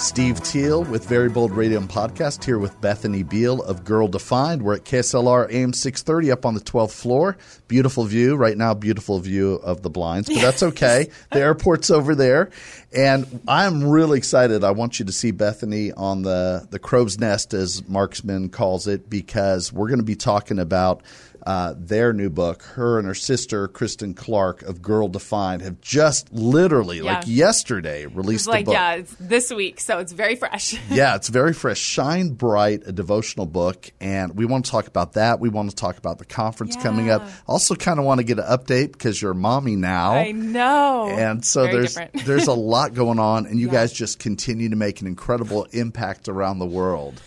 Steve Teal with Very Bold Radio and Podcast here with Bethany Beal of Girl Defined. We're at KSLR AM 630 up on the 12th floor. Beautiful view. Right now, beautiful view of the blinds, but that's okay. the airport's over there. And I'm really excited. I want you to see Bethany on the, the crow's nest, as Marksman calls it, because we're going to be talking about – uh, their new book. Her and her sister, Kristen Clark of Girl Defined, have just literally, yeah. like yesterday, released like, the book. Yeah, it's this week, so it's very fresh. yeah, it's very fresh. Shine Bright, a devotional book. And we want to talk about that. We want to talk about the conference yeah. coming up. Also, kind of want to get an update because you're mommy now. I know. And so very there's there's a lot going on, and you yeah. guys just continue to make an incredible impact around the world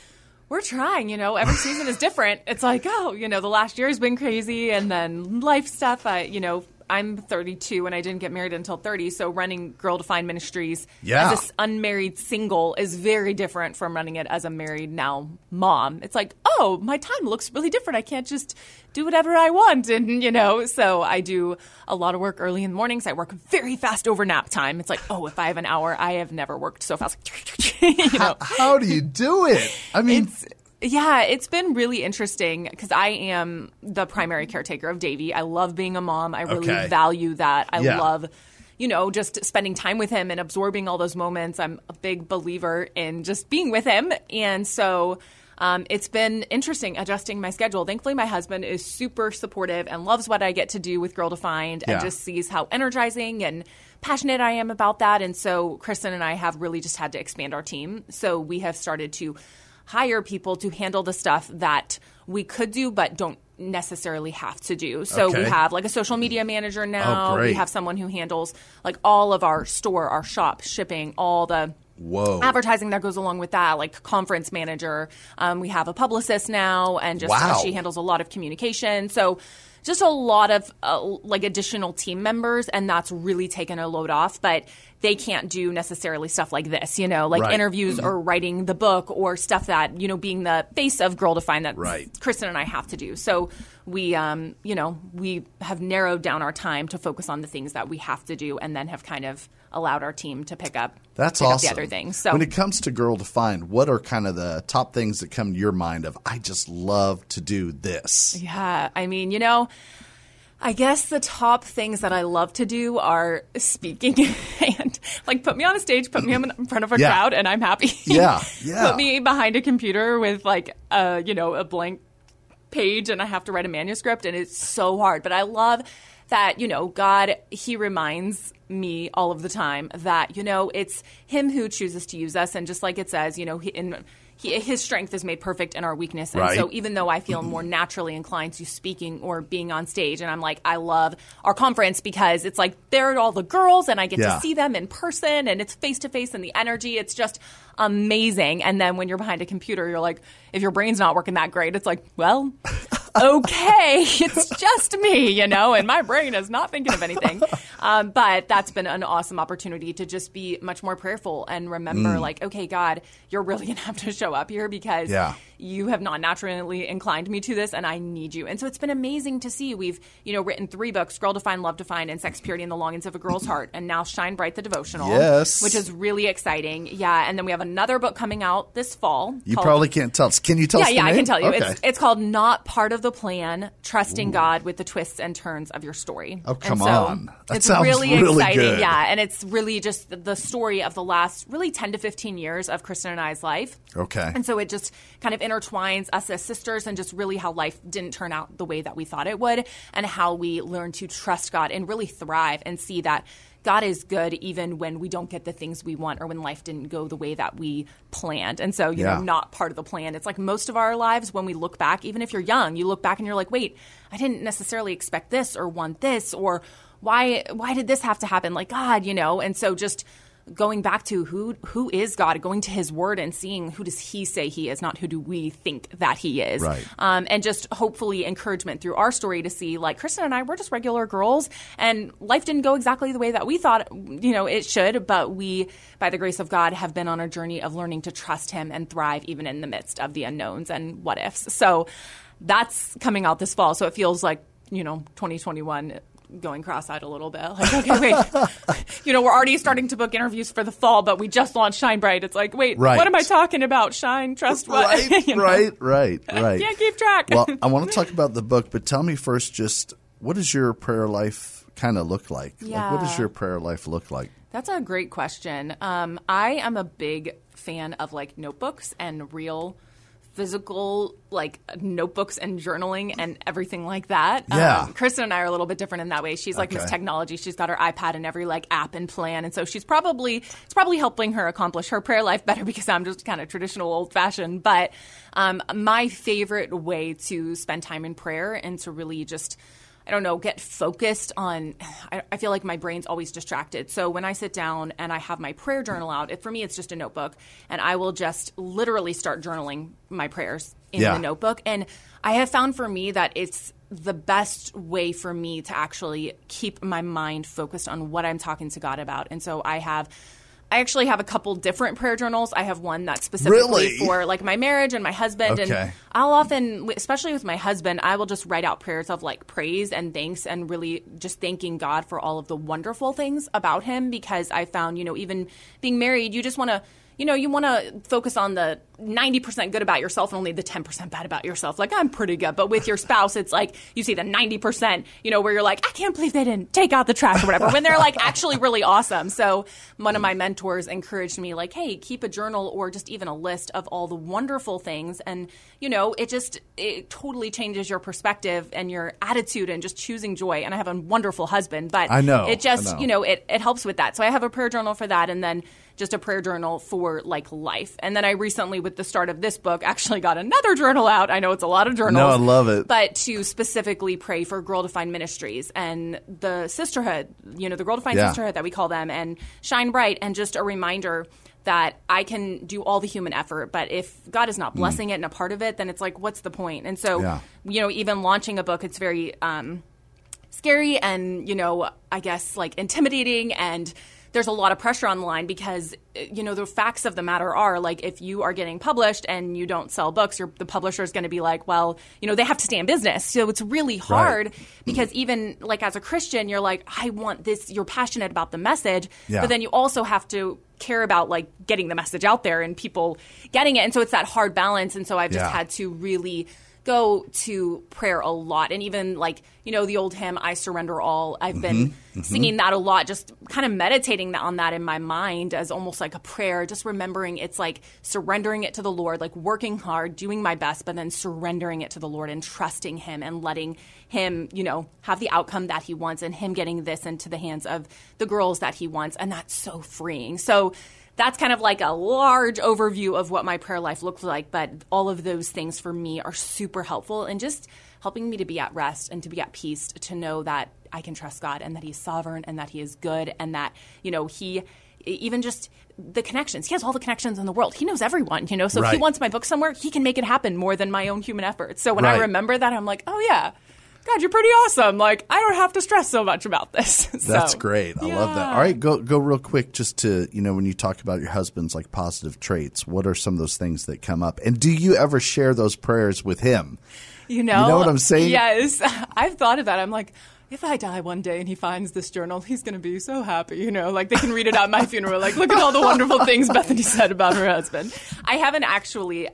we're trying, you know, every season is different. It's like, oh, you know, the last year has been crazy and then life stuff. I, you know, I'm 32 and I didn't get married until 30. So running Girl Defined Ministries yeah. as an unmarried single is very different from running it as a married now mom. It's like, oh, my time looks really different. I can't just do whatever I want. And, you know, so I do a lot of work early in the mornings. I work very fast over nap time. It's like, oh, if I have an hour, I have never worked so fast. you know? how, how do you do it? I mean, it's, yeah, it's been really interesting because I am the primary caretaker of Davy. I love being a mom. I really okay. value that. I yeah. love you know, just spending time with him and absorbing all those moments. I'm a big believer in just being with him. And so um, it's been interesting adjusting my schedule. Thankfully, my husband is super supportive and loves what I get to do with Girl Defined yeah. and just sees how energizing and passionate I am about that. And so Kristen and I have really just had to expand our team. So we have started to hire people to handle the stuff that we could do but don't necessarily have to do. So okay. we have like a social media manager now. Oh, we have someone who handles like all of our store, our shop, shipping, all the Whoa. advertising that goes along with that, like conference manager. Um, we have a publicist now, and just wow. she handles a lot of communication. So just a lot of uh, like additional team members, and that's really taken a load off. But they can't do necessarily stuff like this, you know, like right. interviews mm-hmm. or writing the book or stuff that you know being the face of Girl Defined that right. Kristen and I have to do. So we, um, you know, we have narrowed down our time to focus on the things that we have to do, and then have kind of allowed our team to pick up. That's pick awesome. Up the other things. So when it comes to Girl Defined, what are kind of the top things that come to your mind of I just love to do this? Yeah, I mean, you know. I guess the top things that I love to do are speaking and like put me on a stage, put me in front of a yeah. crowd, and I'm happy. Yeah, yeah. put me behind a computer with like a you know a blank page, and I have to write a manuscript, and it's so hard. But I love that you know God He reminds me all of the time that you know it's Him who chooses to use us, and just like it says, you know, in he, his strength is made perfect in our weakness. And right. so even though I feel more naturally inclined to speaking or being on stage, and I'm like, I love our conference because it's like there are all the girls and I get yeah. to see them in person and it's face to face and the energy, it's just amazing. And then when you're behind a computer, you're like, if your brain's not working that great, it's like, well, okay, it's just me, you know, and my brain is not thinking of anything. Um, but that's been an awesome opportunity to just be much more prayerful and remember, Mm. like, okay, God, you're really going to have to show up here because Yeah. You have not naturally inclined me to this and I need you. And so it's been amazing to see. We've, you know, written three books, Girl Defined, Love Defined, and Sex, Purity, and the Longings of a Girl's Heart, and now Shine Bright, the devotional. Yes. Which is really exciting. Yeah. And then we have another book coming out this fall. You called- probably can't tell us. Can you tell yeah, us? the yeah, I can tell you. Okay. It's it's called Not Part of the Plan: Trusting God with the Twists and Turns of Your Story. Oh, come and so on. That it's sounds really, really exciting. good. Yeah, and it's really just the- story of the last really 10 to 15 years of Kristen and I's life. Okay. And so it just kind of intertwines us as sisters and just really how life didn't turn out the way that we thought it would and how we learn to trust God and really thrive and see that God is good even when we don't get the things we want or when life didn't go the way that we planned. And so, you Yeah. know, not part of the plan. It's like most of our lives when we look back, even if you're young, you look back and you're like, wait, I didn't necessarily expect this or want this or why why did this have to happen? Like God, you know. And so just going back to who who is God, going to His Word and seeing who does He say He is, not who do we think that He is, Right. um, and just hopefully encouragement through our story to see like Kristen and I we're just regular girls, and life didn't go exactly the way that we thought you know it should, but we by the grace of God have been on a journey of learning to trust Him and thrive even in the midst of the unknowns and what ifs. So that's coming out this fall, so it feels like you know 2021 going cross-eyed a little bit like okay wait you know we're already starting to book interviews for the fall but we just launched shine bright it's like wait Right. what am i talking about shine trust what Right, You know? right, right, right. can't keep track well, I want to talk about the book, but tell me first, just what does your prayer life kind of look like? Like, what does your prayer life look like? That's a great question. Um, I am a big fan of like notebooks and real physical like notebooks and journaling and everything like that. Yeah. Um, Kristen and I are a little bit different in that way. She's like Okay. Miss Technology. She's got her iPad and every like app and plan, and so she's probably it's probably helping her accomplish her prayer life better because I'm just kind of traditional, old fashioned. But um, my favorite way to spend time in prayer and to really just I don't know, get focused on. I, I feel like my brain's always distracted. So when I sit down and I have my prayer journal out, it, for me, it's just a notebook, and I will just literally start journaling my prayers in Yeah. the notebook. And I have found for me that it's the best way for me to actually keep my mind focused on what I'm talking to God about. And so I have. I actually have a couple different prayer journals. I have one that's specifically Really? for like my marriage and my husband Okay. and I'll often, especially with my husband, I will just write out prayers of like praise and thanks and really just thanking God for all of the wonderful things about him because I found, you know, even being married, you just want to, you know, you want to focus on the 90% good about yourself and only the 10% bad about yourself. Like, I'm pretty good. But with your spouse, it's like you see the 90%, you know, where you're like, I can't believe they didn't take out the trash or whatever, when they're like actually really awesome. So one of my mentors encouraged me, like, hey, keep a journal or just even a list of all the wonderful things. And, you know, it just, it totally changes your perspective and your attitude and just choosing joy. And I have a wonderful husband, but I know, it just, know. you know, it, it helps with that. So I have a prayer journal for that. And then just a prayer journal for like life. And then I recently, with the start of this book, actually got another journal out. I know it's a lot of journals. No, I love it. But to specifically pray for Girl Defined Ministries and the sisterhood, you know, the Girl Defined Yeah. sisterhood that we call them, and Shine Bright, and just a reminder that I can do all the human effort, but if God is not blessing it and a part of it, then it's like, what's the point? And so, Mm. Yeah. you know, even launching a book, it's very um, scary and you know i guess like intimidating and there's a lot of pressure on the line because you know the facts of the matter are like if you are getting published and you don't sell books your, the publisher is going to be like well you know they have to stay in business so it's really hard because even like as a christian you're like i want this you're passionate about the message Yeah. but then you also have to care about like getting the message out there and people getting it and so it's that hard balance and so i've just Yeah. had to really go to prayer a lot. And even like you know the old hymn i surrender all i've been Mm-hmm. singing that a lot just kind of meditating on that in my mind as almost like a prayer just remembering it's like surrendering it to the lord like working hard doing my best but then surrendering it to the lord and trusting him and letting him you know have the outcome that he wants and him getting this into the hands of the girls that he wants. And that's so freeing. So that's kind of like a large overview of what my prayer life looks like. But all of those things for me are super helpful and just helping me to be at rest and to be at peace, to know that I can trust God and that He's sovereign and that He is good and that, you know, He even just the connections. He has all the connections in the world. He knows everyone, you know. So if he wants my book somewhere, he can make it happen more than my own human efforts. So when Right. I remember that, I'm like, oh yeah, God, you're pretty awesome. Like I don't have to stress so much about this. So, That's great. I love that. All right, go go real quick just to, you know, when you talk about your husband's like positive traits, what are some of those things that come up? And do you ever share those prayers with him? You know, you know what I'm saying? Yes, I've thought of that. I'm like, if I die one day and he finds this journal, he's going to be so happy. You know, like they can read it at my funeral. Like, look at all the wonderful things Bethany said about her husband. I haven't actually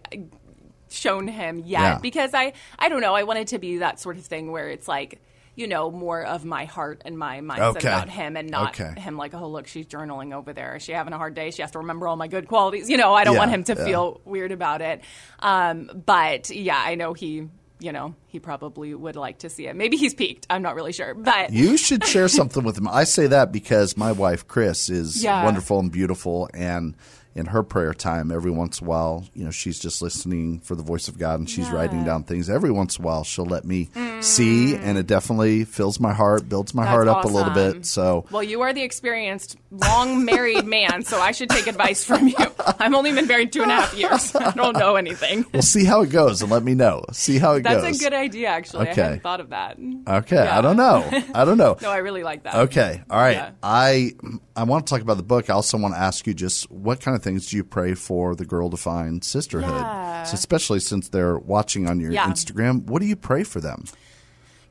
shown him yet Yeah. because I, I don't know. I wanted to be that sort of thing where it's like. You know, more of my heart and my mindset Okay. about him, and not Okay. him like, oh look, she's journaling over there. Is she having a hard day? She has to remember all my good qualities. You know, I don't Yeah, want him to yeah. feel weird about it. Um, but yeah, I know he, you know, he probably would like to see it. Maybe he's peeked. I'm not really sure, but You should share something with him. I say that because my wife Chris is Yeah. wonderful and beautiful and in her prayer time, every once in a while, you know, she's just listening for the voice of God and she's Yeah. writing down things. Every once in a while, she'll let me see, and it definitely fills my heart, builds my Mm. That's heart up a little bit. So, Well, you are the experienced, long married man, so I should take advice from you. I've only been married two and a half years. I don't know anything. we'll see how it goes and let me know. See how it That's goes. a good idea, actually. Okay. I hadn't thought of that. Okay, Yeah. I don't know. I don't know. No, I really like that. Okay. All right. Yeah. I I want to talk about the book. I also want to ask you just what kind of things do you pray for the Girl Defined sisterhood? Yeah. So especially since they're watching on your. Instagram, what do you pray for them?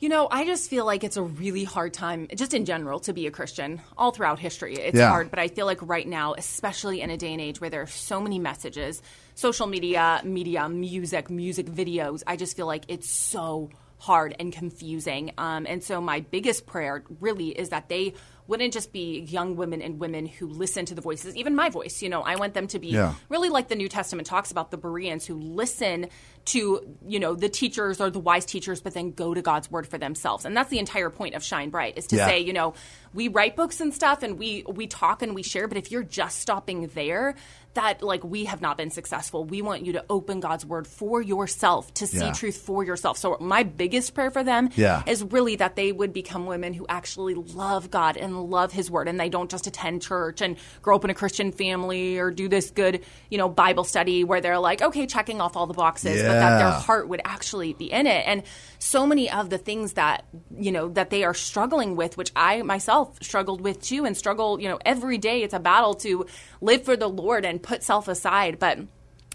You know, I just feel like it's a really hard time, just in general, to be a Christian. All throughout history, it's hard. But I feel like right now, especially in a day and age where there are so many messages, social media, media, music, music videos, I just feel like it's so hard and confusing. Um, and so my biggest prayer really is that they wouldn't just be young women and women who listen to the voices, even my voice. You know, I want them to be Yeah. really like the New Testament talks about the Bereans who listen to, you know, the teachers or the wise teachers, but then go to God's word for themselves. And that's the entire point of Shine Bright is to Yeah. say, you know, we write books and stuff and we we talk and we share, but if you're just stopping there, that like we have not been successful. We want you to open God's word for yourself, to see Yeah. truth for yourself. So my biggest prayer for them is really that they would become women who actually love God and love His Word, and they don't just attend church and grow up in a Christian family or do this good, you know, Bible study where they're like, okay, checking off all the boxes, but that their heart would actually be in it. And so many of the things that you know that they are struggling with, which I myself struggled with too, and struggle, you know, every day. It's a battle to live for the Lord and put self aside, but.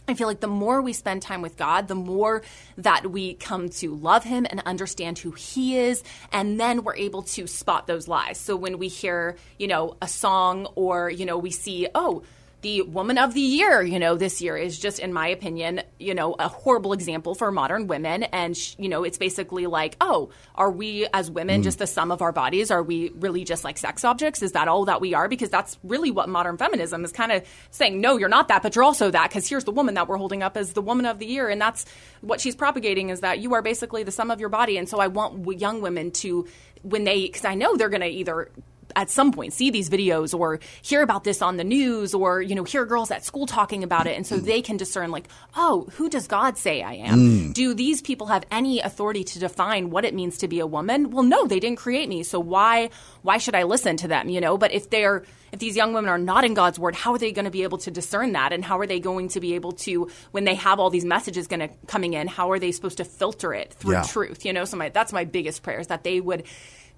I feel like the more we spend time with God, the more that we come to love Him and understand who He is, and then we're able to spot those lies. So when we hear, you know, a song or, you know, we see, oh, the woman of the year, you know, this year is just, in my opinion, you know, a horrible example for modern women. And, sh- you know, it's basically like, oh, are we as women mm. just the sum of our bodies? Are we really just like sex objects? Is that all that we are? Because that's really what modern feminism is kind of saying, no, you're not that, but you're also that. Because here's the woman that we're holding up as the woman of the year. And that's what she's propagating is that you are basically the sum of your body. And so I want w- young women to, when they, because I know they're going to either at some point see these videos or hear about this on the news or you know hear girls at school talking about it. And so they can discern like oh who does god say i am? Mm. Do these people have any authority to define what it means to be a woman? Well no they didn't create me. So why why should i listen to them you know? But if they're if these young women are not in god's word how are they going to be able to discern that? And how are they going to be able to when they have all these messages going to coming in how are they supposed to filter it through Yeah. truth you know? So my that's my biggest prayer is that they would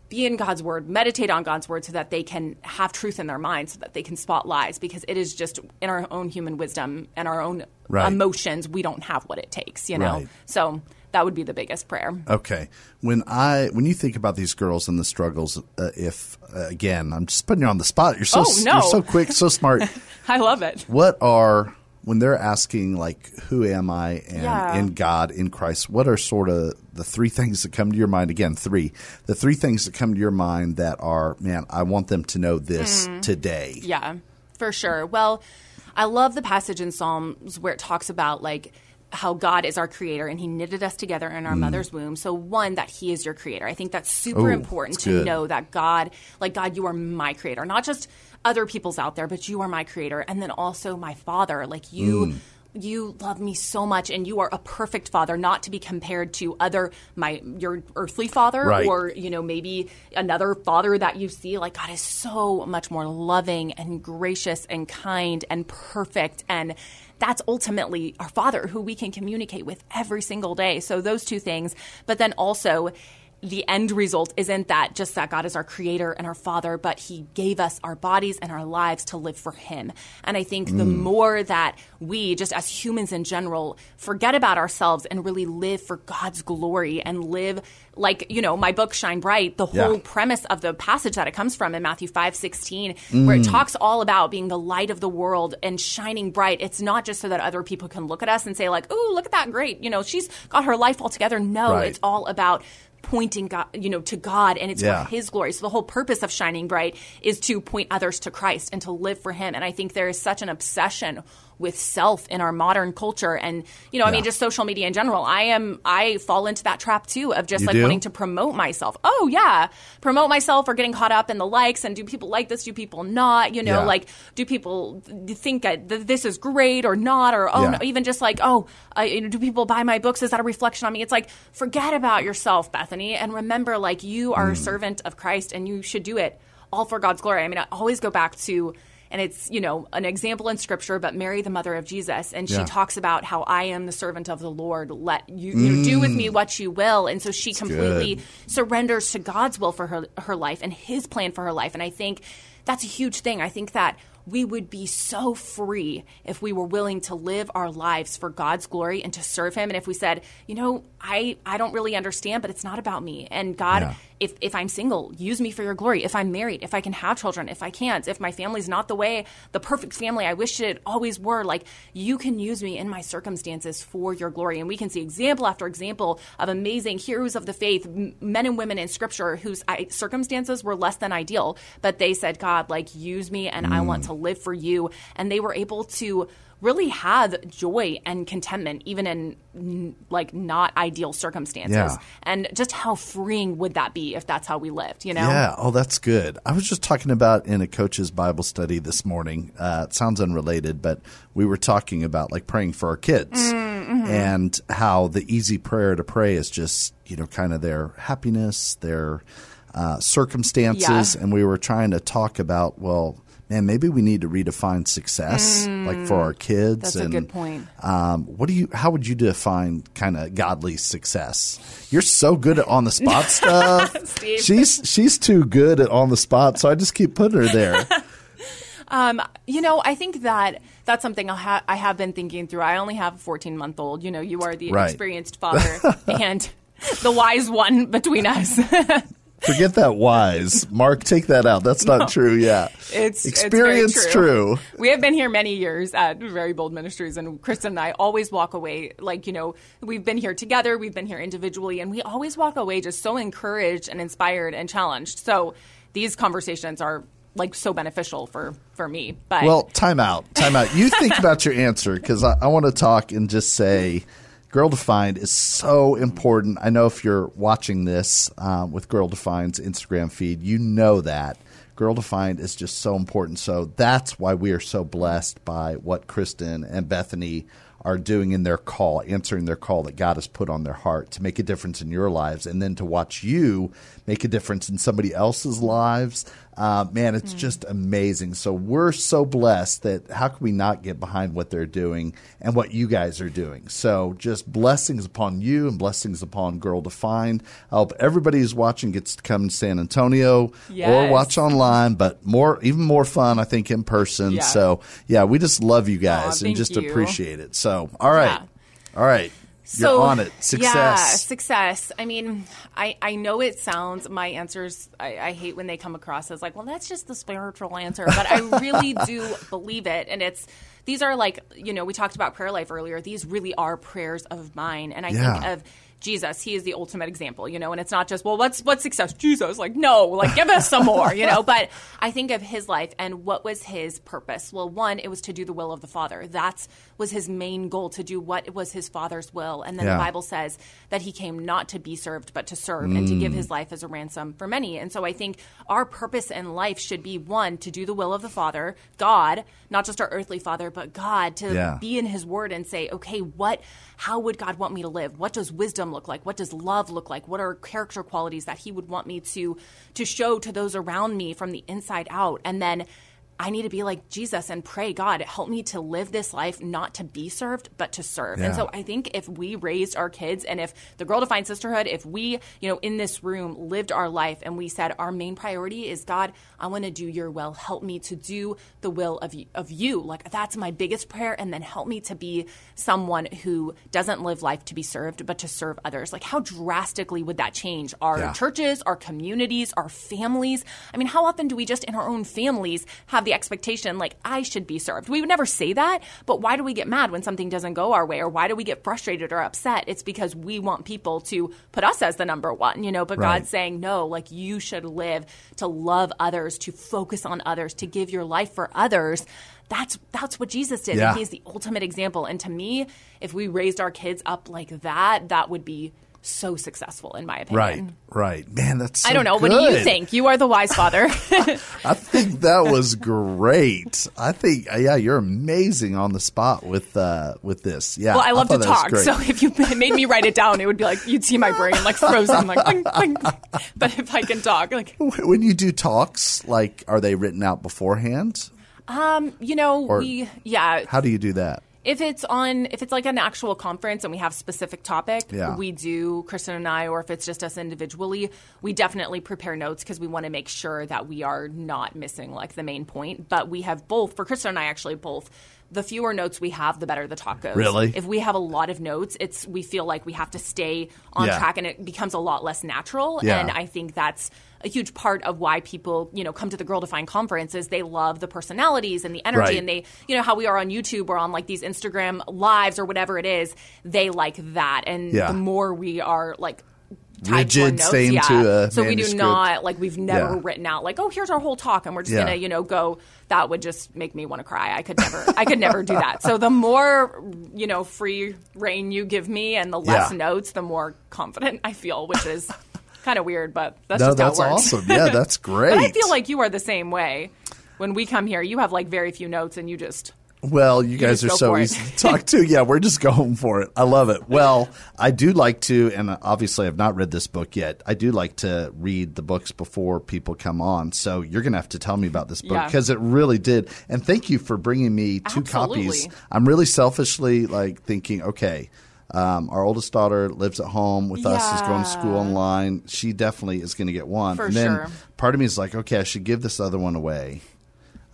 be in God's word, meditate on God's word so that they can have truth in their mind, so that they can spot lies, because it is just in our own human wisdom and our own Right. emotions, we don't have what it takes, you know? Right. So that would be the biggest prayer. Okay. When I when you think about these girls and the struggles, uh, if uh, again, I'm just putting you on the spot. You're so Oh, no. you're so quick, so smart. I love it. what are when they're asking like who am i and Yeah. in god in christ what are sort of the three things that come to your mind again three the three things that come to your mind that are man i want them to know this mm-hmm. today Yeah, for sure. Well, I love the passage in Psalms where it talks about like how God is our creator and he knitted us together in our mm. mother's womb. So one that he is your creator. I think that's super Ooh, important that's to good. know that God, like God, you are my creator, not just other people's out there, but you are my creator and then also my father. Like you Mm. you love me so much and you are a perfect father not to be compared to other my your earthly father Right. or you know maybe another father that you see like god is so much more loving and gracious and kind and perfect and that's ultimately our father who we can communicate with every single day so those two things but then also the end result isn't that just that God is our creator and our father, but he gave us our bodies and our lives to live for him. And I think the mm. more that we, just as humans in general, forget about ourselves and really live for God's glory and live like, you know, my book, Shine Bright, the whole Yeah. premise of the passage that it comes from in Matthew five sixteen, where it mm. talks all about being the light of the world and shining bright. It's not just so that other people can look at us and say, like, ooh, look at that great. You know, she's got her life all together. No, Right. it's all about pointing God, you know, to God and it's Yeah. for his glory. So the whole purpose of shining bright is to point others to Christ and to live for him. And I think there is such an obsession with self in our modern culture. And you know i mean just social media in general i am i fall into that trap too of just You like do? wanting to promote myself. Oh yeah. Promote myself or getting caught up in the likes and do people like this do people not? You know Yeah. like do people think that th- this is great or not? Or oh Yeah. no, even just like oh uh, you know, do people buy my books? Is that a reflection on me? It's like forget about yourself bethany. And remember like you are Mm. a servant of christ and you should do it all for god's glory. I mean i always go back to and it's you know an example in scripture but mary the mother of jesus and she Yeah. talks about how i am the servant of the lord let you, you know, do with me mm. what you will and so she completely good. surrenders to god's will for her her life and his plan for her life and i think that's a huge thing i think that we would be so free if we were willing to live our lives for God's glory and to serve him and if we said, you know, I I don't really understand, but it's not about me. And God, Yeah. If if I'm single, use me for your glory. If I'm married, if I can have children, if I can't, if my family's not the way the perfect family I wish it always were, like you can use me in my circumstances for your glory. And we can see example after example of amazing heroes of the faith, men and women in scripture whose circumstances were less than ideal, but they said, God, like use me and I want mm. to live for you. And they were able to really have joy and contentment even in like not ideal circumstances Yeah. and just how freeing would that be if that's how we lived you know Yeah. Oh, that's good. I was just talking about in a coach's Bible study this morning. Uh, it sounds unrelated, but we were talking about like praying for our kids and how the easy prayer to pray is just, you know, kind of their happiness, their uh, circumstances. Yeah. And we were trying to talk about, well, man, maybe we need to redefine success, like for our kids. That's a and, good point. Um, what do you? How would you define kind of godly success? You're so good at on the spot stuff. She's she's too good at on the spot, so I just keep putting her there. Um, you know, I think that that's something ha- I have been thinking through. I only have a 14 month old. You know, you are the Right. experienced father and the wise one between us. Forget that wise, Mark. Take that out. That's not true. Yeah, It's experience it's very true. We have been here many years at Very Bold Ministries, and Kristen and I always walk away like you know we've been here together, we've been here individually, and we always walk away just so encouraged and inspired and challenged. So these conversations are like so beneficial for for me. But Well, time out. Time out. You think about your answer because I, I want to talk and just say Girl Defined is so important. I know if you're watching this um, with Girl Defined's Instagram feed, you know that. Girl Defined is just so important. So that's why we are so blessed by what Kristen and Bethany are doing in their call, answering their call that God has put on their heart to make a difference in your lives, and then to watch you make a difference in somebody else's lives. Uh, man, it's just amazing. So we're so blessed that how can we not get behind what they're doing and what you guys are doing? So just blessings upon you and blessings upon Girl Defined. I hope everybody who's watching gets to come to San Antonio or watch online, but more, even more fun, I think, in person. Yeah. So yeah, we just love you guys and just you. appreciate it. So all right, Yeah. all right, you're So, on it. Success. Yeah, success. I mean, I, I know it sounds, my answers, I, I hate when they come across as like, well, that's just the spiritual answer. But I really do believe it. And it's, these are like, you know, we talked about prayer life earlier. These really are prayers of mine. And I think of, Jesus, he is the ultimate example, you know, and it's not just, well, what's what's success? Jesus, like, no, like give us some more, you know. But I think of his life and what was his purpose? Well, one, it was to do the will of the Father. That was his main goal, to do what was his father's will. And then Yeah. the Bible says that he came not to be served, but to serve and to give Mm. his life as a ransom for many. And so I think our purpose in life should be one, to do the will of the Father, God, not just our earthly father, but God, to Yeah. be in his word and say, okay, what how would God want me to live? What does wisdom look like? What does love look like? What are character qualities that he would want me to to show to those around me from the inside out? And then I need to be like Jesus and pray, God, help me to live this life not to be served, but to serve. And so I think if we raised our kids and if the Girl Defined Sisterhood, if we, you know, in this room lived our life and we said our main priority is God, I want to do your will. Help me to do the will of you, of you. Like that's my biggest prayer. And then help me to be someone who doesn't live life to be served, but to serve others. Like how drastically would that change our Yeah. churches, our communities, our families? I mean, how often do we just in our own families have have the expectation like I should be served. We would never say that, but why do we get mad when something doesn't go our way or why do we get frustrated or upset? It's because we want people to put us as the number one, you know, but Right. God's saying no, like you should live to love others, to focus on others, to give your life for others. That's that's what Jesus did. Yeah. He's the ultimate example. And to me, if we raised our kids up like that, that would be so successful in my opinion. Right, right. Man, that's so I don't know. What do you think? You are the wise father. I think that was great. I think, yeah, you're amazing on the spot with uh, with this. Yeah. well, I love to that was talk, so if you made me write it down, it would be like you'd see my brain like frozen, like. Bling, bling, bling. But if I can talk, like when you do talks, like, are they written out beforehand? Um, you know, Or- we yeah. How do you do that? If it's on, if it's like an actual conference and we have specific topic, Yeah. we do Kristen and I, or if it's just us individually, we definitely prepare notes because we want to make sure that we are not missing like the main point. But we have both for Kristen and I actually both. The fewer notes we have, the better the talk goes. Really? If we have a lot of notes, it's we feel like we have to stay on Yeah. track, and it becomes a lot less natural. Yeah. And I think that's a huge part of why people, you know, come to the Girl Defined conference is they love the personalities and the energy Right. and they, you know, how we are on YouTube or on like these Instagram lives or whatever it is, they like that. And Yeah. the more we are like tied to our Rigid, notes, same yeah. to a so we do not like we've never Yeah. written out like, oh, here's our whole talk and we're just Yeah. gonna, you know, go. That would just make me want to cry. I could never, I could never do that. So the more, you know, free rein you give me and the less notes, the more confident I feel, which is. Kind of weird, but that's No, just that's how it works. awesome. Yeah, that's great. But I feel like you are the same way. When we come here, you have like very few notes, and you just Well, you guys are so easy to talk to. Yeah, we're just going for it. I love it. Well, I do like to, and obviously I've not read this book yet. I do like to read the books before people come on. So you're going to have to tell me about this book Yeah. because it really did. And thank you for bringing me two Absolutely. copies. I'm really selfishly like thinking, okay. Um, our oldest daughter lives at home with us, is going to school online. She definitely is going to get one. For and then sure. part of me is like, okay, I should give this other one away.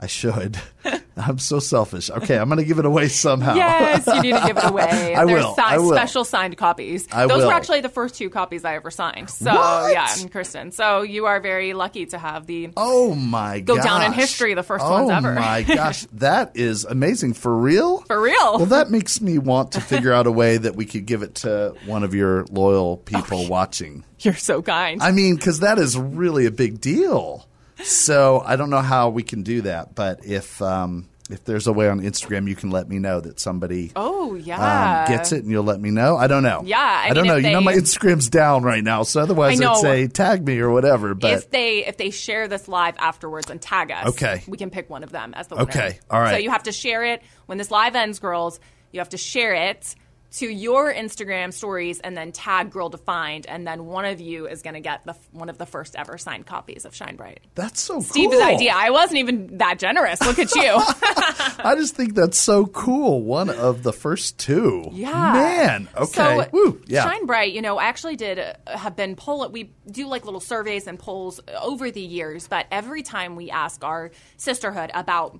I should. I'm so selfish. Okay, I'm going to give it away somehow. yes, you need to give it away. I There's will, si- I will. special signed copies. I Those will. were actually the first two copies I ever signed. So What? yeah, and Kristen. So you are very lucky to have the. Oh my Go down in history, the first oh ones ever. Oh my gosh, that is amazing. For real? For real. Well, that makes me want to figure out a way that we could give it to one of your loyal people oh, watching. You're so kind. I mean, because that is really a big deal. So I don't know how we can do that, but if um, if there's a way on Instagram, you can let me know that somebody oh yeah, um, gets it, and you'll let me know. I don't know. Yeah, I don't know. if You know, my Instagram's down right now, so otherwise I I'd say tag me or whatever. But if they if they share this live afterwards and tag us, Okay. we can pick one of them as the winner. Okay, all right. So you have to share it when this live ends, girls. You have to share it to your Instagram stories and then tag Girl Defined, and then one of you is going to get the one of the first ever signed copies of Shine Bright. that's so Steve's cool. idea. I wasn't even that generous. Look at you. I just think that's so cool. One of the first two. Yeah. Man. Okay. So, Woo. Yeah. Shine Bright, you know, I actually did uh, have been poll. We do like little surveys and polls over the years, but every time we ask our sisterhood about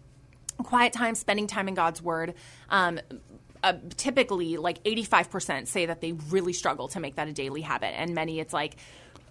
quiet time, spending time in God's Word, um, uh, typically like 85% say that they really struggle to make that a daily habit. And many, it's like,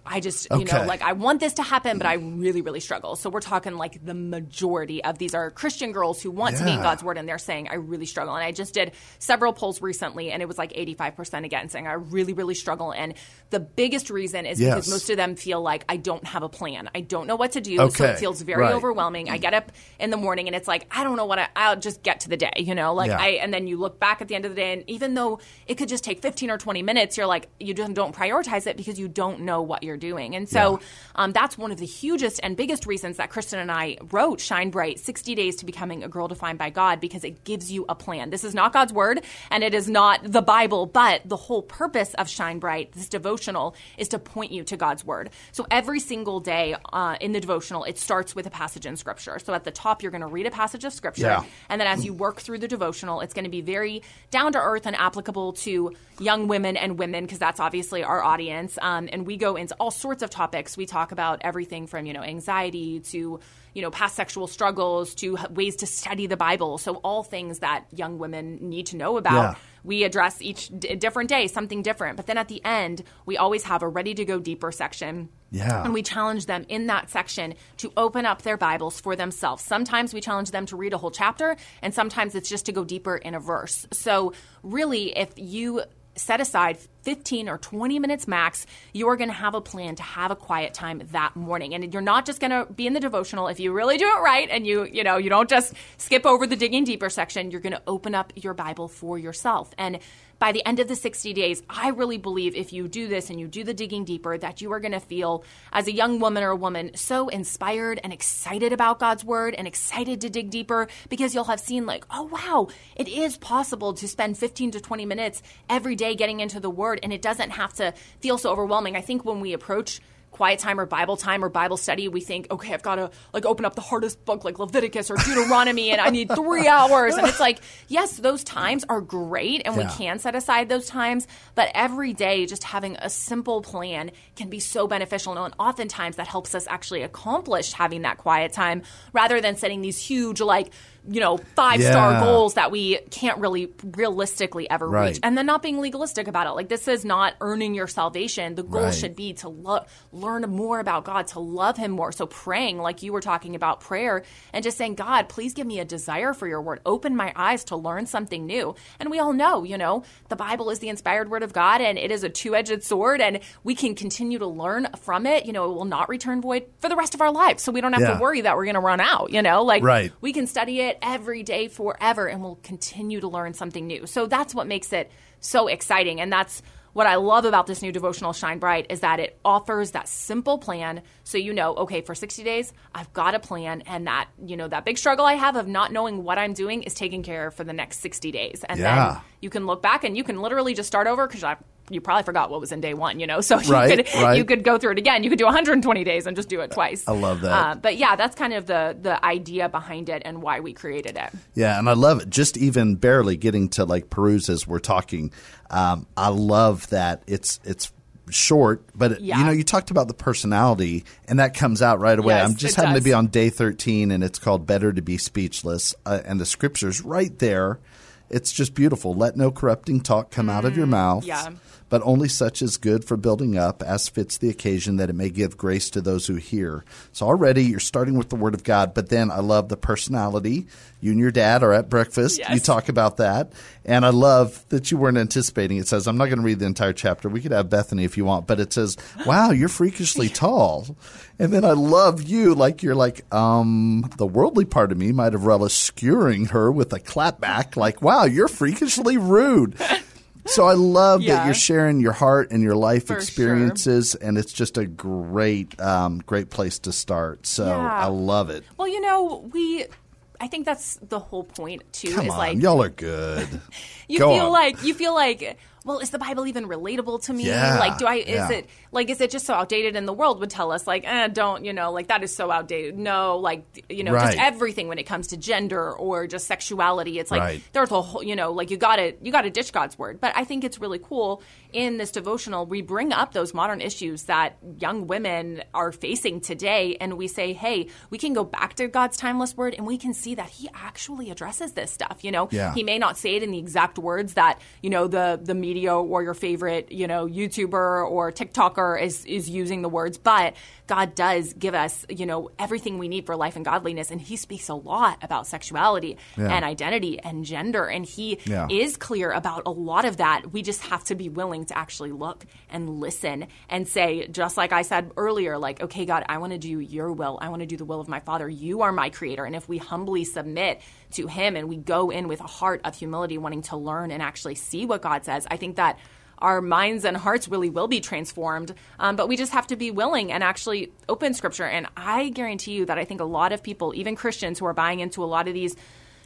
I just, you know, like I want this to happen, but I really, really struggle. So we're talking like the majority of these are Christian girls who want to be in Yeah. God's word and they're saying, I really struggle. And I just did several polls recently and it was like 85% again saying, I really, really struggle. And the biggest reason is Yes. because most of them feel like I don't have a plan. I don't know what to do. So it feels very Right. overwhelming. I get up in the morning and it's like, I don't know what I, I'll just get to the day, you know, like Yeah. I, and then you look back at the end of the day and even though it could just take 15 or 20 minutes, you're like, you just don't prioritize it because you don't know what you're doing. And so um, that's one of the hugest and biggest reasons that Kristen and I wrote Shine Bright 60 Days to Becoming a Girl Defined by God because it gives you a plan. This is not God's word and it is not the Bible, but the whole purpose of Shine Bright, this devotional, is to point you to God's word. So every single day uh, in the devotional, it starts with a passage in scripture. So at the top, you're going to read a passage of scripture. Yeah. And then as you work through the devotional, it's going to be very down to earth and applicable to young women and women because that's obviously our audience. Um, and we go into all sorts of topics. We talk about everything from you know anxiety to you know past sexual struggles to ways to study the Bible. So all things that young women need to know about. Yeah. We address each d- different day something different. But then at the end, we always have a ready to go deeper section Yeah. And we challenge them in that section to open up their Bibles for themselves. Sometimes we challenge them to read a whole chapter, and sometimes it's just to go deeper in a verse. So, really, if you set aside 15 or 20 minutes max, you're going to have a plan to have a quiet time that morning. And you're not just going to be in the devotional if you really do it right and you, you know, you don't just skip over the digging deeper section, you're going to open up your Bible for yourself. And by the end of the 60 days, I really believe if you do this and you do the digging deeper, that you are going to feel, as a young woman or a woman, so inspired and excited about God's word and excited to dig deeper because you'll have seen, like, oh, wow, it is possible to spend 15 to 20 minutes every day getting into the word and it doesn't have to feel so overwhelming. I think when we approach quiet time or Bible time or Bible study, we think, okay, I've got to like open up the hardest book like Leviticus or Deuteronomy and I need three hours. And it's like, yes, those times are great and Yeah. we can set aside those times, but every day just having a simple plan can be so beneficial. And oftentimes that helps us actually accomplish having that quiet time rather than setting these huge, like, you know, five star Yeah. goals that we can't really realistically ever Right. reach. And then not being legalistic about it. Like, this is not earning your salvation. The goal Right. should be to lo- learn more about God, to love Him more. So praying, like you were talking about prayer, and just saying, God, please give me a desire for your word. Open my eyes to learn something new. And we all know, you know, the Bible is the inspired word of God, and it is a two edged sword, and we can continue to learn from it. You know, it will not return void for the rest of our lives. So we don't have Yeah. to worry that we're going to run out, you know? Like, Right. we can study it every day forever and we'll continue to learn something new. So that's what makes it so exciting. And that's what I love about this new devotional Shine Bright is that it offers that simple plan so you know, okay, for 60 days, I've got a plan and that, you know, that big struggle I have of not knowing what I'm doing is taken care of for the next 60 days. And Yeah. then you can look back and you can literally just start over because you probably forgot what was in day one, you know? So you Right, could right. you could go through it again. You could do 120 days and just do it twice. I love that. Uh, but yeah, that's kind of the the idea behind it and why we created it. Yeah, and I love it. Just even barely getting to like peruse as we're talking. Um, I love that it's it's short, but Yeah. you know, you talked about the personality, and that comes out right away. Yes, I'm just having to be on day 13, and it's called "Better to Be Speechless," uh, and the scriptures right there. It's just beautiful. Let no corrupting talk come out of your mouth. Mm, yeah. But only such is good for building up, as fits the occasion, that it may give grace to those who hear. So already you're starting with the Word of God, but then I love the personality. You and your dad are at breakfast. Yes. You talk about that. And I love that you weren't anticipating. It says, I'm not going to read the entire chapter. We could have Bethany if you want, but it says, wow, you're freakishly tall. And then I love you. Like, you're like, um, the worldly part of me might have relished skewering her with a clapback. Like, wow, you're freakishly rude. So I love that you're sharing your heart and your life For experiences, and it's just a great, um, great place to start. So Yeah. I love it. Well, you know, we. I think that's the whole point too. Come is on, like y'all are good. you Go feel on. like you feel like well is the bible even relatable to me Yeah, like do i is yeah. it like is it just so outdated and the world would tell us like eh, don't you know like that is so outdated no like you know Right. just everything when it comes to gender or just sexuality it's like Right. there's a whole you know like you gotta you gotta ditch god's word but i think it's really cool in this devotional we bring up those modern issues that young women are facing today and we say hey we can go back to god's timeless word and we can see that he actually addresses this stuff you know Yeah. he may not say it in the exact words that you know the the media or your favorite you know YouTuber or TikToker is is using the words, but God does give us you know everything we need for life and godliness, and He speaks a lot about sexuality Yeah. and identity and gender, and He Yeah. is clear about a lot of that. We just have to be willing to actually look and listen and say, just like I said earlier, like, okay, God, I want to do Your will. I want to do the will of my Father. You are my Creator, and if we humbly submit to Him and we go in with a heart of humility, wanting to learn and actually see what God says, I think that our minds and hearts really will be transformed. Um, but we just have to be willing and actually open Scripture. And I guarantee you that I think a lot of people, even Christians, who are buying into a lot of these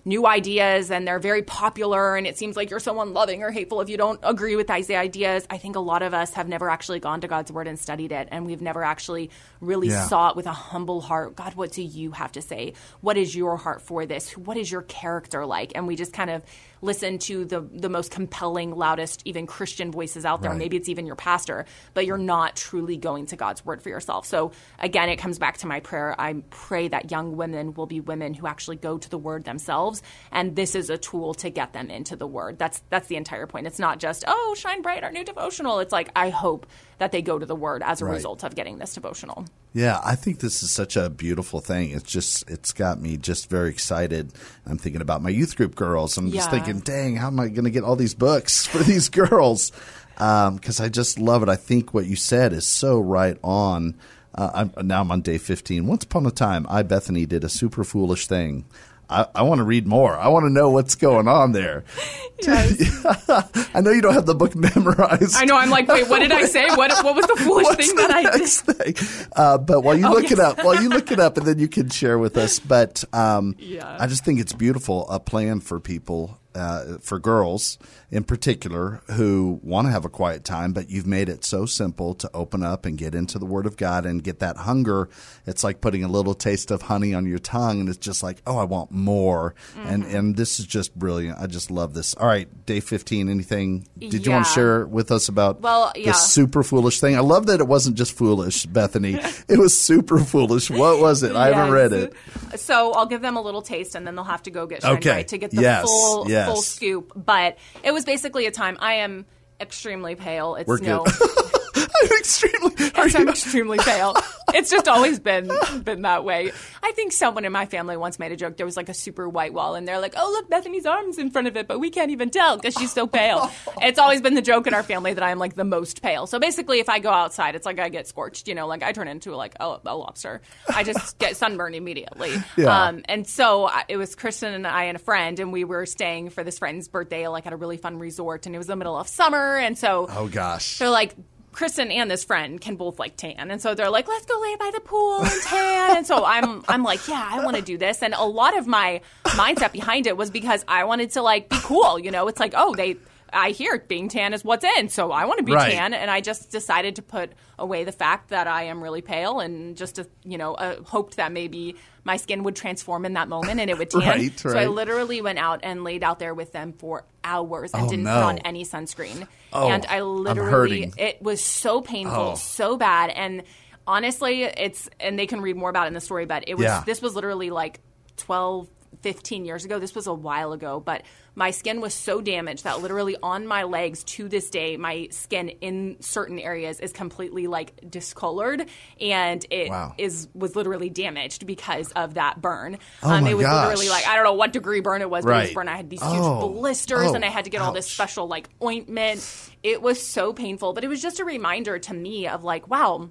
new ideas and they're very popular and it seems like you're someone loving or hateful if you don't agree with these ideas. I think a lot of us have never actually gone to God's word and studied it and we've never actually really Yeah. sought with a humble heart, God, what do you have to say? What is your heart for this? What is your character like? And we just kind of listen to the the most compelling, loudest, even Christian voices out there. Right. Maybe it's even your pastor, but you're not truly going to God's word for yourself. So again, it comes back to my prayer. I pray that young women will be women who actually go to the word themselves themselves. And this is a tool to get them into the Word. That's that's the entire point. It's not just oh, shine bright, our new devotional. It's like I hope that they go to the Word as a Right. result of getting this devotional. Yeah, I think this is such a beautiful thing. It's just it's got me just very excited. I'm thinking about my youth group girls. I'm just Yeah. thinking, dang, how am I going to get all these books for these girls? Because I just love it. I think what you said is so right on. Uh, I'm, now I'm on day 15. Once upon a time, I Bethany did a super foolish thing. I, I want to read more. I want to know what's going on there. I know you don't have the book memorized. I know. I'm like, wait, what did I say? What what was the foolish What's thing the that I did? thing? Uh, but while you Oh, look it up, while you look it up, and then you can share with us. But um, Yeah. I just think it's beautiful a plan for people, uh, for girls in particular, who want to have a quiet time. But you've made it so simple to open up and get into the Word of God and get that hunger. It's like putting a little taste of honey on your tongue, and it's just like, oh, I want more. And Mm-hmm. and this is just brilliant. I just love this. All right, day fifteen. Anything? Did you want to share with us about Well, yeah. this super foolish thing. I love that it wasn't just foolish, Bethany. it was super foolish. What was it? I haven't read it. So I'll give them a little taste, and then they'll have to go get Shine Okay. Bright to get the Yes, full yes. full scoop. But it was basically a time. I am extremely pale. It's We're no. I'm extremely. Yes, I'm extremely pale. It's just always been been that way. I think someone in my family once made a joke. There was like a super white wall, and they're like, "Oh, look, Bethany's arms in front of it, but we can't even tell because she's so pale." it's always been the joke in our family that I am like the most pale. So basically, if I go outside, it's like I get scorched. You know, like I turn into like a, a lobster. I just get sunburned immediately. Yeah. Um, and so I, it was Kristen and I and a friend, and we were staying for this friend's birthday, like at a really fun resort, and it was the middle of summer, and so oh gosh. they're like Kristen and this friend can both like tan, and so they're like, "Let's go lay by the pool and tan." and so I'm, I'm like, "Yeah, I want to do this." And a lot of my mindset behind it was because I wanted to like be cool. You know, it's like, oh, they. I hear being tan is what's in, so I want to be Right. tan, and I just decided to put away the fact that I am really pale, and just to, you know uh, hoped that maybe my skin would transform in that moment and it would tan. Right, So I literally went out and laid out there with them for hours and Oh, didn't no. put on any sunscreen, Oh, and I literally it was so painful, Oh. so bad, and honestly, it's and they can read more about it in the story, but it was Yeah. this was literally like 12, 15 years ago. This was a while ago, but my skin was so damaged that literally on my legs to this day, my skin in certain areas is completely like discolored, and it is Wow. was literally damaged because of that burn. Oh um, my it was gosh. literally like I don't know what degree burn it was, but it was burn. I had these huge Oh. blisters, Oh, and I had to get all this special like ointment. It was so painful, but it was just a reminder to me of like, wow.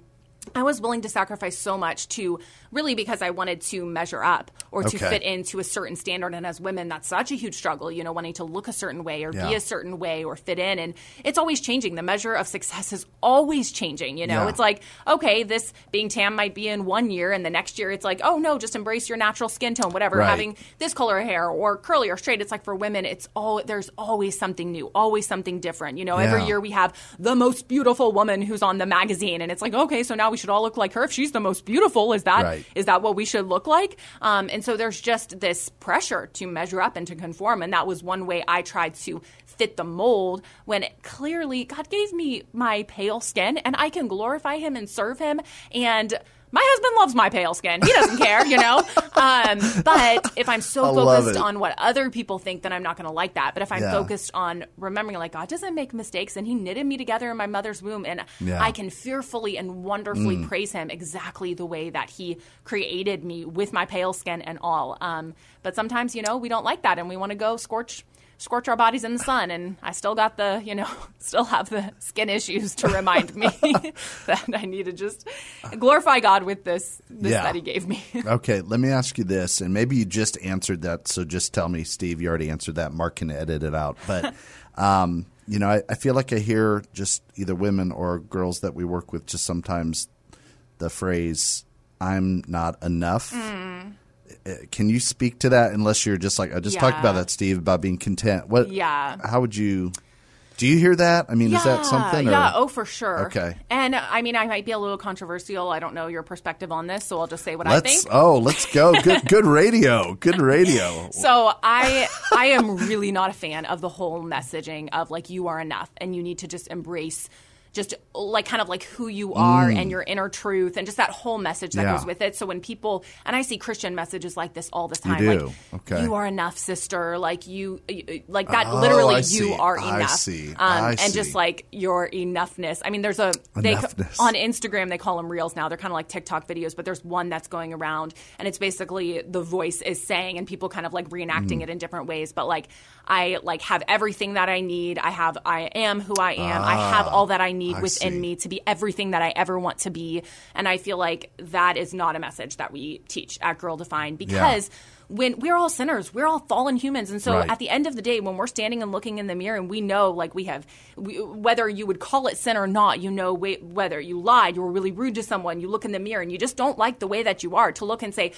I was willing to sacrifice so much to really because I wanted to measure up or to Okay. fit into a certain standard. And as women, that's such a huge struggle, you know, wanting to look a certain way or Yeah. be a certain way or fit in. And it's always changing. The measure of success is always changing, you know? Yeah. It's like, okay, this being tan might be in one year, and the next year it's like, oh no, just embrace your natural skin tone, whatever. Right. Having this color of hair or curly or straight. It's like for women, it's all there's always something new, always something different. You know, every year we have the most beautiful woman who's on the magazine, and it's like, okay, so now we should all look like her. If she's the most beautiful, is that is Right. that what we should look like? Um, and so there's just this pressure to measure up and to conform, and that was one way I tried to fit the mold when clearly God gave me my pale skin, and I can glorify Him and serve Him and. My husband loves my pale skin. He doesn't care, you know. Um, but if I'm so I focused on what other people think, then I'm not going to like that. But if I'm Yeah. focused on remembering, like God doesn't make mistakes, and He knitted me together in my mother's womb, and Yeah. I can fearfully and wonderfully praise Him exactly the way that He created me with my pale skin and all. Um, but sometimes, you know, we don't like that, and we want to go scorch. Scorch our bodies in the sun, and I still got the, you know, still have the skin issues to remind me that I need to just glorify God with this, this Yeah. that He gave me. Okay, let me ask you this, and maybe you just answered that, so just tell me, Steve, you already answered that. Mark can edit it out. But, um, you know, I, I feel like I hear just either women or girls that we work with just sometimes the phrase, I'm not enough. Hmm. Uh, Can you speak to that unless you're just like, I just talked about that, Steve, about being content. What? Yeah. How would you, do you hear that? I mean, is that something? Or? Yeah, oh, for sure. Okay. And uh, I mean, I might be a little controversial. I don't know your perspective on this, so I'll just say what Let's, I think. oh, let's go. Good, good radio. Good radio. So I I am really not a fan of the whole messaging of like you are enough and you need to just embrace just like kind of like who you are and your inner truth and just that whole message that Mm. Yeah. goes with it. So when people and I see Christian messages like this all the time, do? like Okay. you are enough, sister. Like you, like that. Oh, literally, I you see. are I enough. see. Um, I and see. just like your enoughness. I mean, there's a they Enoughness. on Instagram they call them reels now. They're kind of like TikTok videos, but there's one that's going around, and it's basically the voice is saying, and people kind of like reenacting Mm. it in different ways. But like, I like have everything that I need. I have, I am who I am. I have all that I need Ah, I within see. me to be everything that I ever want to be. And I feel like that is not a message that we teach at Girl Defined because. When we're all sinners, we're all fallen humans, and so Right. at the end of the day, when we're standing and looking in the mirror, and we know, like we have, we, whether you would call it sin or not, you know, whether you lied, you were really rude to someone, you look in the mirror and you just don't like the way that you are, to look and say,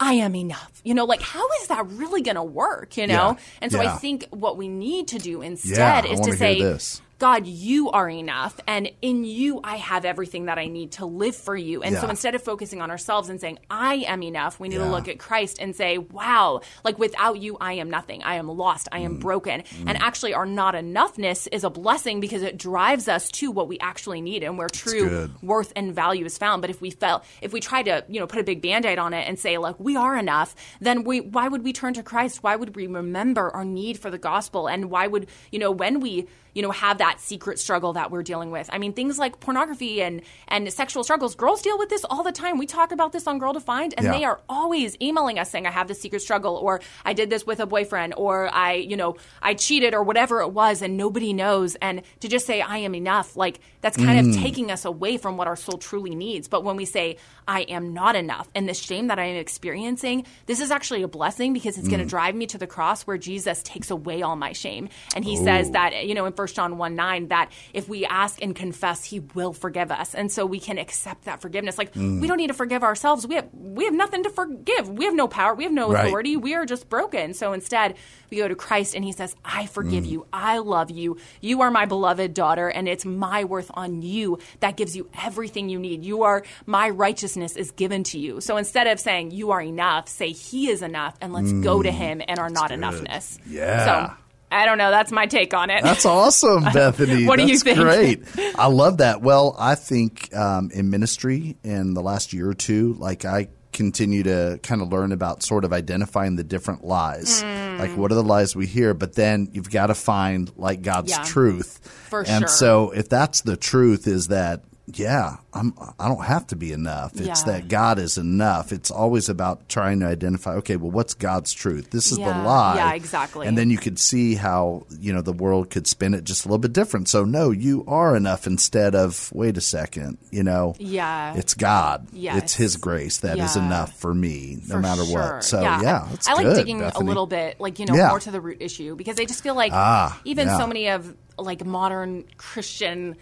I am enough. You know, like how is that really going to work? You know, Yeah. and so I think what we need to do instead Yeah, is wanna say, this. God, you are enough, and in you, I have everything that I need to live for you. And so instead of focusing on ourselves and saying, I am enough, we need to look at Christ and say, wow, like without you, I am nothing. I am lost. I Mm. am broken. And actually, our not enoughness is a blessing because it drives us to what we actually need and where true worth and value is found. But if we felt, if we try to, you know, put a big band-aid on it and say, like, we are enough, then we, why would we turn to Christ? Why would we remember our need for the gospel? And why would, you know, when we, you know, have that secret struggle that we're dealing with. I mean, things like pornography and and sexual struggles. Girls deal with this all the time. We talk about this on Girl Defined, and Yeah. they are always emailing us saying, "I have this secret struggle," or "I did this with a boyfriend," or "I, you know, I cheated," or whatever it was, and nobody knows. And to just say, "I am enough," like that's kind Mm. of taking us away from what our soul truly needs. But when we say, "I am not enough," and the shame that I am experiencing, this is actually a blessing because it's going Mm. to drive me to the cross where Jesus takes away all my shame, and He says that you know in First John one nine that if we ask and confess, He will forgive us, and so we can accept that forgiveness. Like Mm. we don't need to forgive ourselves. We have we have nothing to forgive. We have no power. We have no Right. authority. We are just broken. So instead, we go to Christ, and He says, "I Mm. forgive you. I love you. You are my beloved daughter, and it's my worth on you that gives you everything you need. You are my righteousness is given to you. So instead of saying you are enough, say He is enough, and let's go to Him and our not Mm. good. enoughness. Yeah. So I don't know. That's my take on it. That's awesome, Bethany. What do you think? Great. I love that. Well, I think um, in ministry in the last year or two, like I continue to kind of learn about sort of identifying the different lies. Mm. Like what are the lies we hear? But then you've got to find like God's Yeah. truth. For and sure. so if that's the truth, is that yeah, I'm I don't have to be enough. It's Yeah. that God is enough. It's always about trying to identify, okay, well what's God's truth? This is the lie. Yeah, exactly. And then you could see how you know the world could spin it just a little bit different. So no, you are enough instead of wait a second, you know. Yeah. It's God. Yes. It's His grace that is Yeah. enough for me, no For matter sure. what. So yeah, I- it's I like good, digging Bethany. a little bit, like you know, Yeah. more to the root issue because I just feel like Ah, even yeah. so many of like modern Christian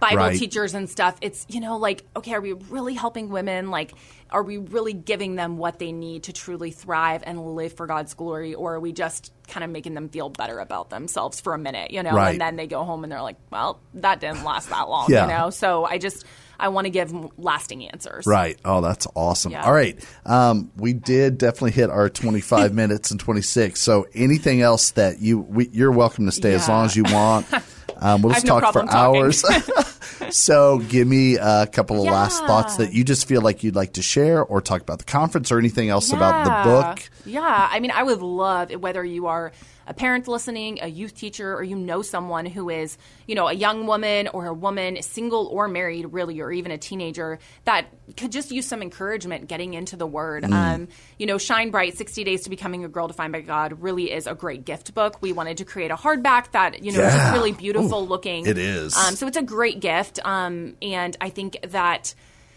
Bible Right. teachers and stuff, it's you know like okay, are we really helping women? Like, are we really giving them what they need to truly thrive and live for God's glory, or are we just kind of making them feel better about themselves for a minute, you know, Right. and then they go home and they're like, well, that didn't last that long, Yeah. you know. So I just I want to give lasting answers, Right. Oh, that's awesome. Yeah. All right. Um, we did definitely hit our 25 minutes and 26. So anything else that you, we, you're welcome to stay as long as you want. Um, we'll just no talk for talking. hours. so give me a couple of last thoughts that you just feel like you'd like to share or talk about the conference or anything else about the book. Yeah, I mean, I would love whether you are a parent listening, a youth teacher, or you know someone who is, you know, a young woman or a woman, single or married, really, or even a teenager that could just use some encouragement getting into the Word. Mm. Um, you know, Shine Bright: Sixty Days to Becoming a Girl Defined by God really is a great gift book. We wanted to create a hardback that you know Yeah. just really beautiful looking. it is. Um, so it's a great gift, um, and I think that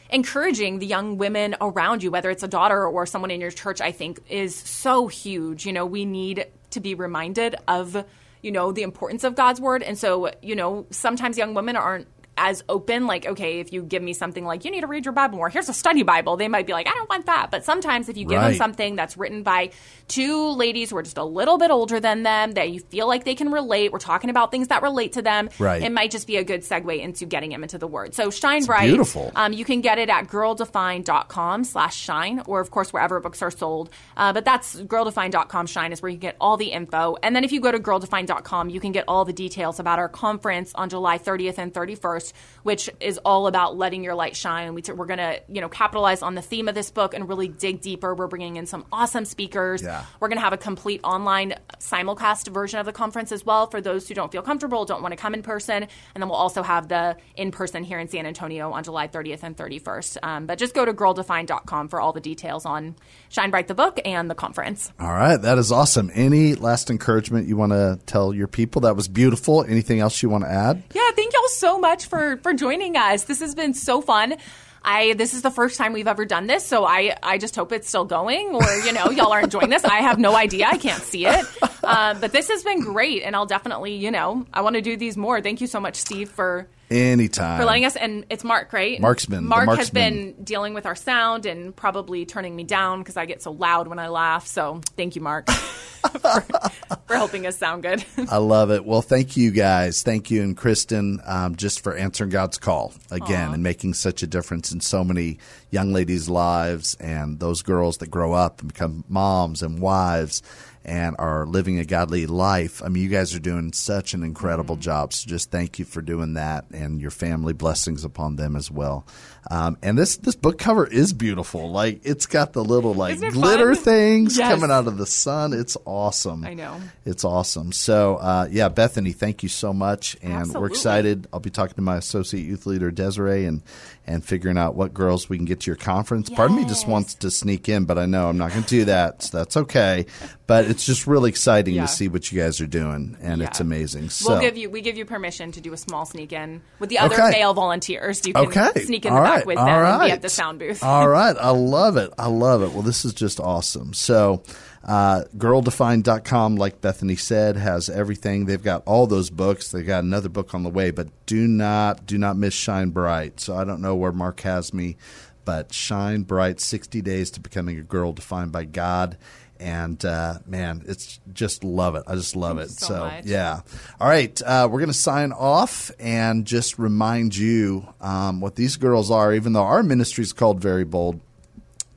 encouraging the young women around you, whether it's a daughter or someone in your church, I think is so huge. You know, we need to be reminded of, you know, the importance of God's word. And so, you know, sometimes young women aren't as open like okay if you give me something like you need to read your bible more here's a study bible they might be like i don't want that but sometimes if you give them something that's written by two ladies who are just a little bit older than them that you feel like they can relate we're talking about things that relate to them Right. it might just be a good segue into getting them into the word so shine bright beautiful. um, you can get it at girldefined.com slash shine, or of course, wherever books are sold. Uh, but that's girldefined.com shine is where you can get all the info. And then if you go to girldefined.com, you can get all the details about our conference on July 30th and 31st. 31st, which is all about letting your light shine. We t- we're going to, you know, capitalize on the theme of this book and really dig deeper. We're bringing in some awesome speakers. Yeah. We're going to have a complete online simulcast version of the conference as well for those who don't feel comfortable, don't want to come in person. And then we'll also have the in person here in San Antonio on July 30th and 31st. Um, but just go to girldefined.com for all the details on Shine Bright the book and the conference. All right, that is awesome. Any last encouragement you want to tell your people? That was beautiful. Anything else you want to add? Yeah, thank y'all so much for for joining us. This has been so fun. I this is the first time we've ever done this, so I I just hope it's still going, or you know, y'all are enjoying this. I have no idea, I can't see it, um, but this has been great, and I'll definitely, you know, I want to do these more. Thank you so much, Steve, for Anytime. for letting us. And it's Mark, right? Mark's been- Mark has been dealing with our sound and probably turning me down because I get so loud when I laugh. So thank you, Mark, for, for helping us sound good. I love it. Well, thank you guys. Thank you and Kristen um, just for answering God's call again and making such a difference in so many young ladies' lives and those girls that grow up and become moms and wives and are living a godly life. I mean, you guys are doing such an incredible mm-hmm. job. So just thank you for doing that and your family blessings upon them as well. Um, and this this book cover is beautiful. Like it's got the little like glitter fun? things Yes. coming out of the sun. It's awesome. I know. It's awesome. So, uh, yeah, Bethany, thank you so much, and we're excited. I'll be talking to my associate youth leader Desiree and and figuring out what girls we can get to your conference. Part of me just wants to sneak in, but I know I'm not going to do that. So that's okay. But it's just really exciting Yeah. to see what you guys are doing, and it's amazing. So, We'll give you we give you permission to do a small sneak in with the other Okay. male volunteers. You can Okay. sneak in All the right. with All them and be at the sound booth. All right. I love it. I love it. Well, this is just awesome. So, uh, girldefined.com, like Bethany said, has everything. They've got all those books. They've got another book on the way, but do not, do not miss Shine Bright. So I don't know where Mark has me, but Shine Bright 60 Days to Becoming a Girl Defined by God. And uh, man, it's just love it. I just love Thank it. you so yeah. All right, uh, we're going to sign off and just remind you um, what these girls are. Even though our ministry is called Very Bold,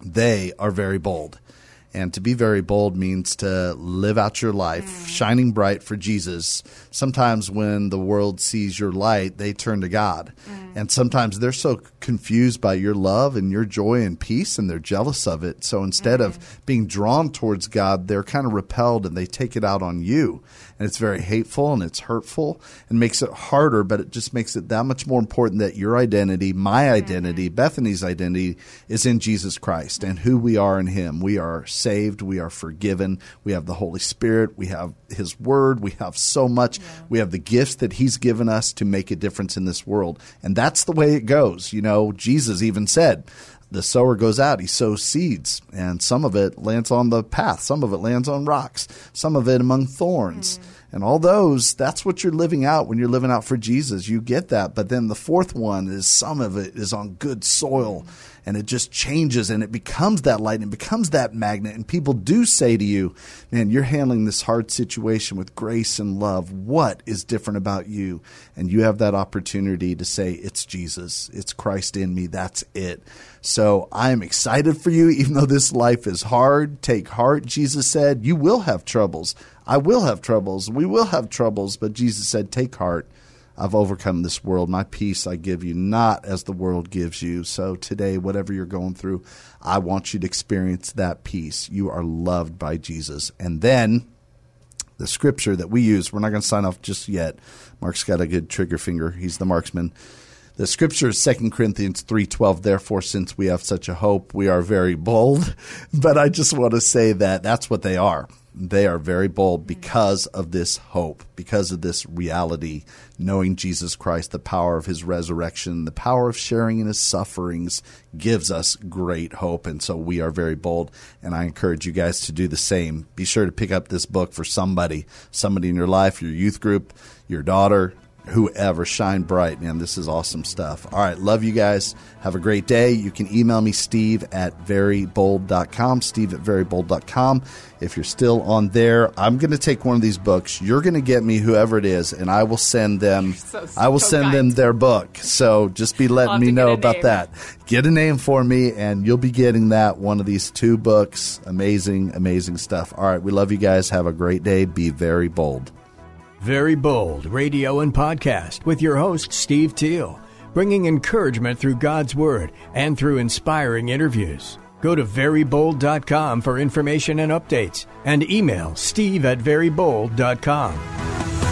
they are very bold. And to be very bold means to live out your life mm. shining bright for Jesus. Sometimes when the world sees your light, they turn to God. Mm. And sometimes they're so confused by your love and your joy and peace and they're jealous of it. So instead of mm. being drawn towards God, they're kind of repelled and they take it out on you. And it's very hateful and it's hurtful and makes it harder, but it just makes it that much more important that your identity, my mm-hmm. identity, Bethany's identity is in Jesus Christ and who we are in Him. We are saved, we are forgiven, we have the Holy Spirit, we have His Word, we have so much. We have the gifts that He's given us to make a difference in this world. And that's the way it goes. You know, Jesus even said, the sower goes out, he sows seeds, and some of it lands on the path, some of it lands on rocks, some of it among thorns. Mm. And all those, that's what you're living out when you're living out for Jesus. You get that. But then the fourth one is some of it is on good soil mm. And it just changes and it becomes that light and it becomes that magnet. And people do say to you, man, you're handling this hard situation with grace and love. What is different about you? And you have that opportunity to say, it's Jesus, it's Christ in me. That's it. So I'm excited for you, even though this life is hard. Take heart. Jesus said, You will have troubles. I will have troubles. We will have troubles. But Jesus said, Take heart. I've overcome this world. My peace I give you, not as the world gives you. So today, whatever you're going through, I want you to experience that peace. You are loved by Jesus. And then the scripture that we use, we're not going to sign off just yet. Mark's got a good trigger finger. He's the marksman. The scripture is 2 Corinthians 3:12 therefore since we have such a hope we are very bold but I just want to say that that's what they are they are very bold because of this hope because of this reality knowing Jesus Christ the power of his resurrection the power of sharing in his sufferings gives us great hope. And so we are very bold and I encourage you guys to do the same. Be sure to pick up this book for somebody somebody in your life your youth group your daughter whoever shine bright man. This is awesome stuff. All right love you guys. Have a great day. You can email me steve at verybold.com steve at verybold.com if you're still on there i'm going to take one of these books. You're going to get me whoever it is and i will send them so- i will send them their book. So just be letting me know about name. that. Get a name for me and you'll be getting that one of these two books. Amazing amazing stuff. All right we love you guys. Have a great day. Be very bold Very Bold Radio and Podcast with your host, Steve Teal, bringing encouragement through God's Word and through inspiring interviews. Go to verybold.com for information and updates and email steve at verybold.com.